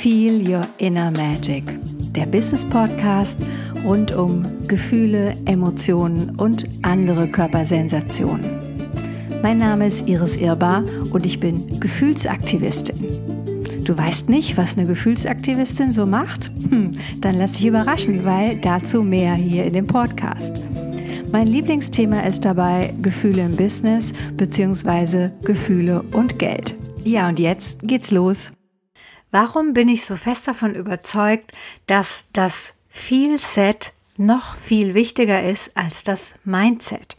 Feel Your Inner Magic, der Business Podcast rund um Gefühle, Emotionen und andere Körpersensationen. Mein Name ist Iris Irbar und ich bin Gefühlsaktivistin. Du weißt nicht, was eine Gefühlsaktivistin so macht? Hm, dann lass dich überraschen, weil dazu mehr hier in dem Podcast. Mein Lieblingsthema ist dabei Gefühle im Business bzw. Gefühle und Geld. Ja, und jetzt geht's los. Warum bin ich so fest davon überzeugt, dass das Feel-Set noch viel wichtiger ist als das Mindset?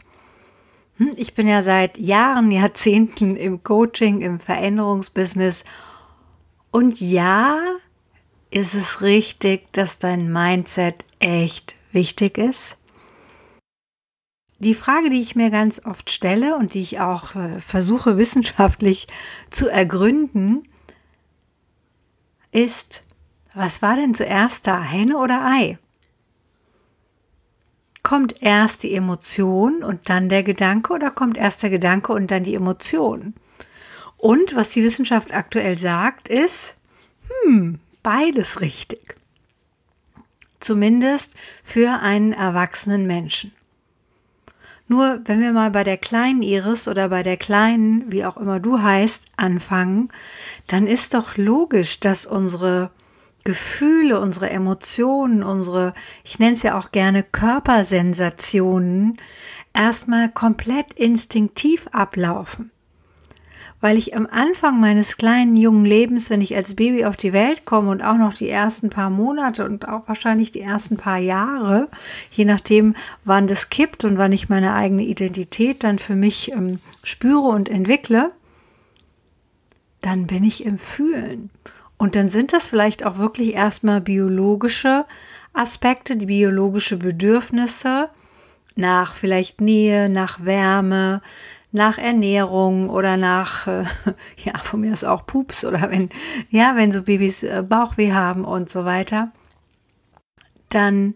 Hm, ich bin ja seit Jahren, Jahrzehnten im Coaching, im Veränderungsbusiness. Und ja, ist es richtig, dass dein Mindset echt wichtig ist? Die Frage, die ich mir ganz oft stelle und die ich auch äh, versuche wissenschaftlich zu ergründen, ist, was war denn zuerst da, Henne oder Ei? Kommt erst die Emotion und dann der Gedanke oder kommt erst der Gedanke und dann die Emotion? Und was die Wissenschaft aktuell sagt, ist, hm, beides richtig. Zumindest für einen erwachsenen Menschen. Nur wenn wir mal bei der kleinen Iris oder bei der kleinen, wie auch immer du heißt, anfangen, dann ist doch logisch, dass unsere Gefühle, unsere Emotionen, unsere, ich nenne es ja auch gerne Körpersensationen, erstmal komplett instinktiv ablaufen weil ich am Anfang meines kleinen jungen Lebens, wenn ich als Baby auf die Welt komme und auch noch die ersten paar Monate und auch wahrscheinlich die ersten paar Jahre, je nachdem, wann das kippt und wann ich meine eigene Identität dann für mich ähm, spüre und entwickle, dann bin ich im Fühlen. Und dann sind das vielleicht auch wirklich erstmal biologische Aspekte, die biologische Bedürfnisse nach vielleicht Nähe, nach Wärme, nach Ernährung oder nach, äh, ja, von mir ist auch Pups oder wenn, ja, wenn so Babys äh, Bauchweh haben und so weiter, dann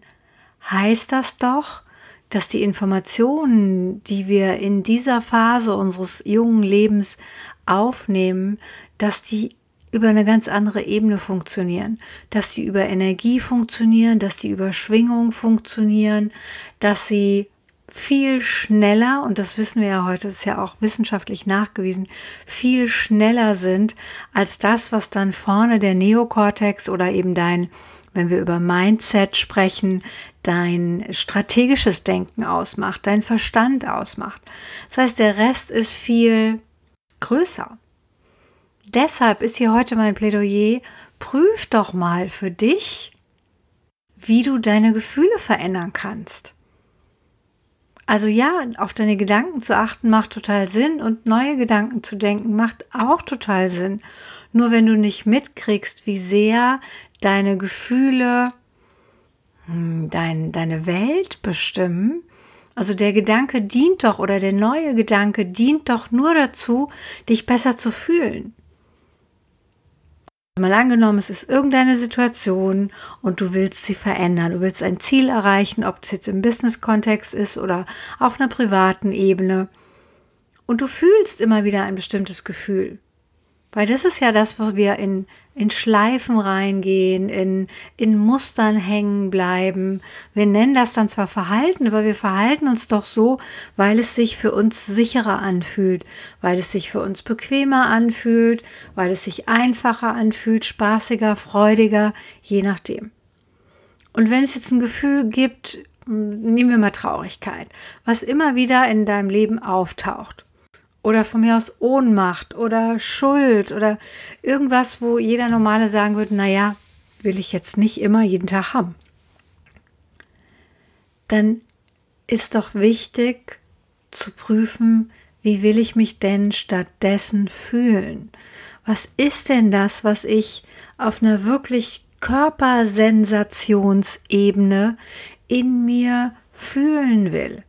heißt das doch, dass die Informationen, die wir in dieser Phase unseres jungen Lebens aufnehmen, dass die über eine ganz andere Ebene funktionieren, dass die über Energie funktionieren, dass die über Schwingung funktionieren, dass sie viel schneller, und das wissen wir ja heute, ist ja auch wissenschaftlich nachgewiesen, viel schneller sind als das, was dann vorne der Neokortex oder eben dein, wenn wir über Mindset sprechen, dein strategisches Denken ausmacht, dein Verstand ausmacht. Das heißt, der Rest ist viel größer. Deshalb ist hier heute mein Plädoyer, prüf doch mal für dich, wie du deine Gefühle verändern kannst. Also ja, auf deine Gedanken zu achten macht total Sinn und neue Gedanken zu denken macht auch total Sinn. Nur wenn du nicht mitkriegst, wie sehr deine Gefühle hm, dein, deine Welt bestimmen, also der Gedanke dient doch oder der neue Gedanke dient doch nur dazu, dich besser zu fühlen. Mal angenommen, es ist irgendeine Situation und du willst sie verändern. Du willst ein Ziel erreichen, ob es jetzt im Business-Kontext ist oder auf einer privaten Ebene. Und du fühlst immer wieder ein bestimmtes Gefühl. Weil das ist ja das, was wir in, in Schleifen reingehen, in, in Mustern hängen bleiben. Wir nennen das dann zwar Verhalten, aber wir verhalten uns doch so, weil es sich für uns sicherer anfühlt, weil es sich für uns bequemer anfühlt, weil es sich einfacher anfühlt, spaßiger, freudiger, je nachdem. Und wenn es jetzt ein Gefühl gibt, nehmen wir mal Traurigkeit, was immer wieder in deinem Leben auftaucht oder von mir aus Ohnmacht oder Schuld oder irgendwas, wo jeder Normale sagen würde, naja, will ich jetzt nicht immer jeden Tag haben. Dann ist doch wichtig zu prüfen, wie will ich mich denn stattdessen fühlen? Was ist denn das, was ich auf einer wirklich Körpersensationsebene in mir fühlen will?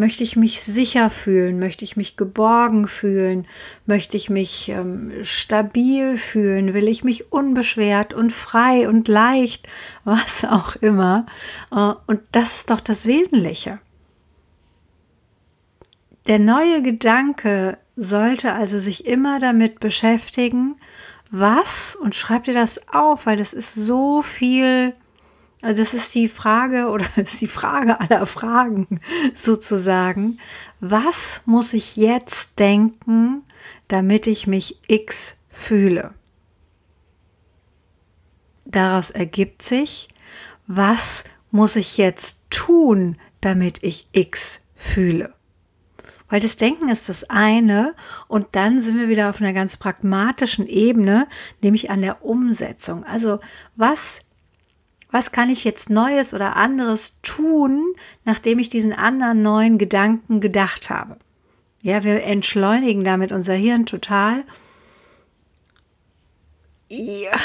Möchte ich mich sicher fühlen? Möchte ich mich geborgen fühlen? Möchte ich mich ähm, stabil fühlen? Will ich mich unbeschwert und frei und leicht? Was auch immer. Äh, und das ist doch das Wesentliche. Der neue Gedanke sollte also sich immer damit beschäftigen, was, und schreib dir das auf, weil das ist so viel, also das ist die Frage oder ist die Frage aller Fragen sozusagen. Was muss ich jetzt denken, damit ich mich X fühle? Daraus ergibt sich, was muss ich jetzt tun, damit ich X fühle? Weil das Denken ist das eine und dann sind wir wieder auf einer ganz pragmatischen Ebene, nämlich an der Umsetzung. Also was, was kann ich jetzt Neues oder anderes tun, nachdem ich diesen anderen neuen Gedanken gedacht habe? Ja, wir entschleunigen damit unser Hirn total. Ja,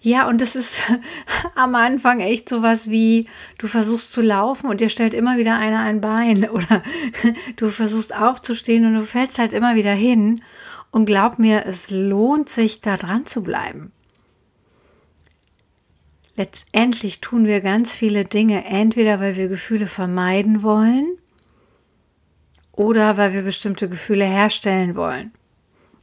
ja, und das ist am Anfang echt sowas wie, du versuchst zu laufen und dir stellt immer wieder einer ein Bein oder du versuchst aufzustehen und du fällst halt immer wieder hin. Und glaub mir, es lohnt sich, da dran zu bleiben. Letztendlich tun wir ganz viele Dinge, entweder weil wir Gefühle vermeiden wollen oder weil wir bestimmte Gefühle herstellen wollen.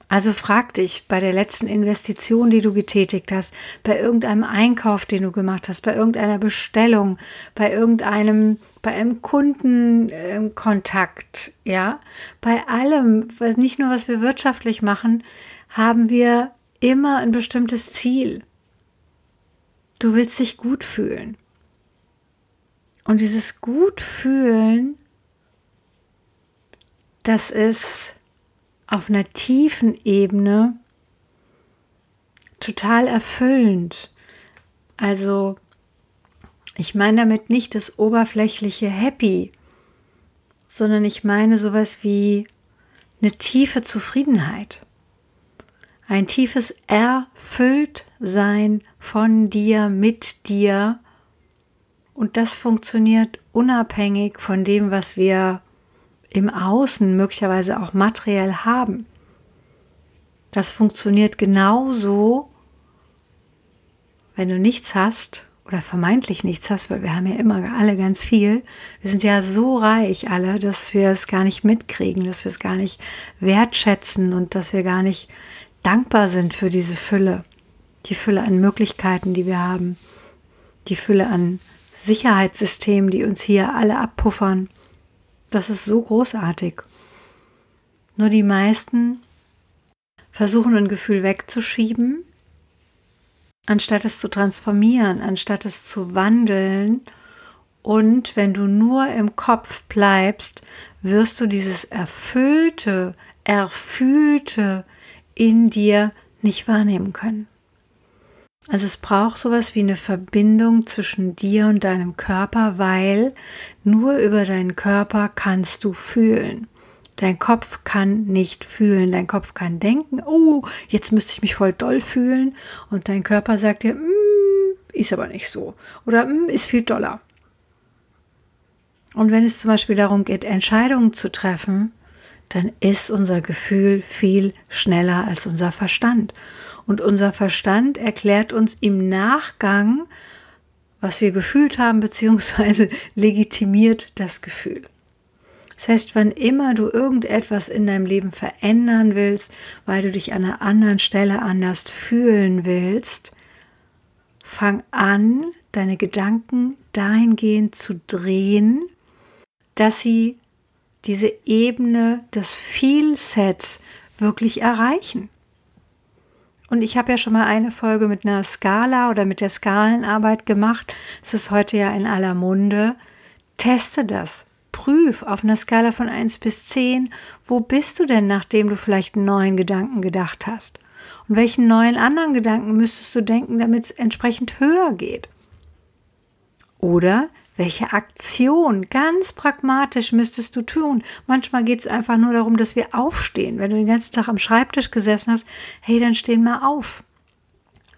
Also frag dich bei der letzten Investition, die du getätigt hast, bei irgendeinem Einkauf, den du gemacht hast, bei irgendeiner Bestellung, bei irgendeinem, bei einem Kundenkontakt, ja, bei allem, was nicht nur was wir wirtschaftlich machen, haben wir immer ein bestimmtes Ziel. Du willst dich gut fühlen. Und dieses Gutfühlen, das ist auf einer tiefen Ebene total erfüllend. Also ich meine damit nicht das oberflächliche Happy, sondern ich meine sowas wie eine tiefe Zufriedenheit. Ein tiefes Erfülltsein von dir, mit dir. Und das funktioniert unabhängig von dem, was wir im Außen möglicherweise auch materiell haben. Das funktioniert genauso, wenn du nichts hast oder vermeintlich nichts hast, weil wir haben ja immer alle ganz viel. Wir sind ja so reich alle, dass wir es gar nicht mitkriegen, dass wir es gar nicht wertschätzen und dass wir gar nicht dankbar sind für diese Fülle. Die Fülle an Möglichkeiten, die wir haben. Die Fülle an Sicherheitssystemen, die uns hier alle abpuffern. Das ist so großartig. Nur die meisten versuchen ein Gefühl wegzuschieben, anstatt es zu transformieren, anstatt es zu wandeln. Und wenn du nur im Kopf bleibst, wirst du dieses erfüllte, erfühlte in dir nicht wahrnehmen können. Also es braucht sowas wie eine Verbindung zwischen dir und deinem Körper, weil nur über deinen Körper kannst du fühlen. Dein Kopf kann nicht fühlen. Dein Kopf kann denken, oh, jetzt müsste ich mich voll doll fühlen. Und dein Körper sagt dir, mm, ist aber nicht so. Oder mm, ist viel doller. Und wenn es zum Beispiel darum geht, Entscheidungen zu treffen, dann ist unser Gefühl viel schneller als unser Verstand. Und unser Verstand erklärt uns im Nachgang, was wir gefühlt haben, beziehungsweise legitimiert das Gefühl. Das heißt, wann immer du irgendetwas in deinem Leben verändern willst, weil du dich an einer anderen Stelle anders fühlen willst, fang an, deine Gedanken dahingehend zu drehen, dass sie diese Ebene des Vielsets wirklich erreichen. Und ich habe ja schon mal eine Folge mit einer Skala oder mit der Skalenarbeit gemacht. Es ist heute ja in aller Munde. Teste das. Prüf auf einer Skala von 1 bis 10, wo bist du denn, nachdem du vielleicht einen neuen Gedanken gedacht hast? Und welchen neuen anderen Gedanken müsstest du denken, damit es entsprechend höher geht? Oder welche Aktion ganz pragmatisch müsstest du tun? Manchmal geht es einfach nur darum, dass wir aufstehen. Wenn du den ganzen Tag am Schreibtisch gesessen hast, hey, dann stehen mal auf.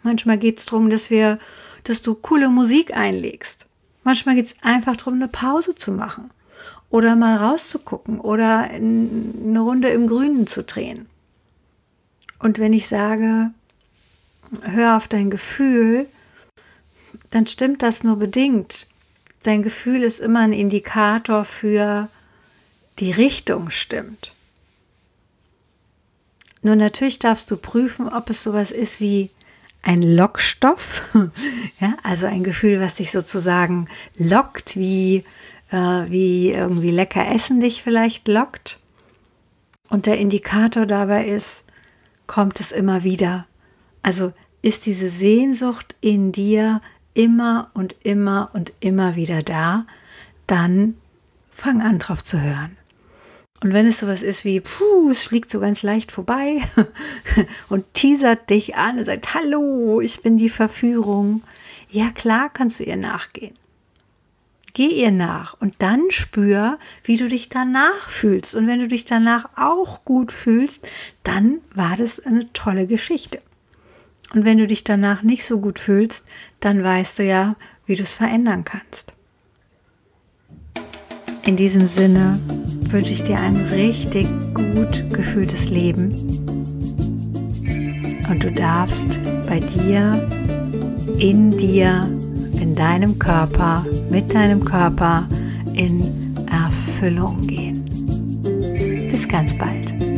Manchmal geht es darum, dass wir, dass du coole Musik einlegst. Manchmal geht es einfach darum, eine Pause zu machen oder mal rauszugucken oder eine Runde im Grünen zu drehen. Und wenn ich sage, hör auf dein Gefühl, dann stimmt das nur bedingt dein Gefühl ist immer ein Indikator für die Richtung stimmt. Nur natürlich darfst du prüfen, ob es sowas ist wie ein Lockstoff, ja, also ein Gefühl, was dich sozusagen lockt, wie, äh, wie irgendwie lecker Essen dich vielleicht lockt. Und der Indikator dabei ist, kommt es immer wieder. Also ist diese Sehnsucht in dir immer und immer und immer wieder da, dann fang an drauf zu hören. Und wenn es sowas ist wie, puh, es fliegt so ganz leicht vorbei und teasert dich an und sagt, hallo, ich bin die Verführung, ja klar kannst du ihr nachgehen. Geh ihr nach und dann spür, wie du dich danach fühlst. Und wenn du dich danach auch gut fühlst, dann war das eine tolle Geschichte. Und wenn du dich danach nicht so gut fühlst, dann weißt du ja, wie du es verändern kannst. In diesem Sinne wünsche ich dir ein richtig gut gefühltes Leben. Und du darfst bei dir, in dir, in deinem Körper, mit deinem Körper in Erfüllung gehen. Bis ganz bald.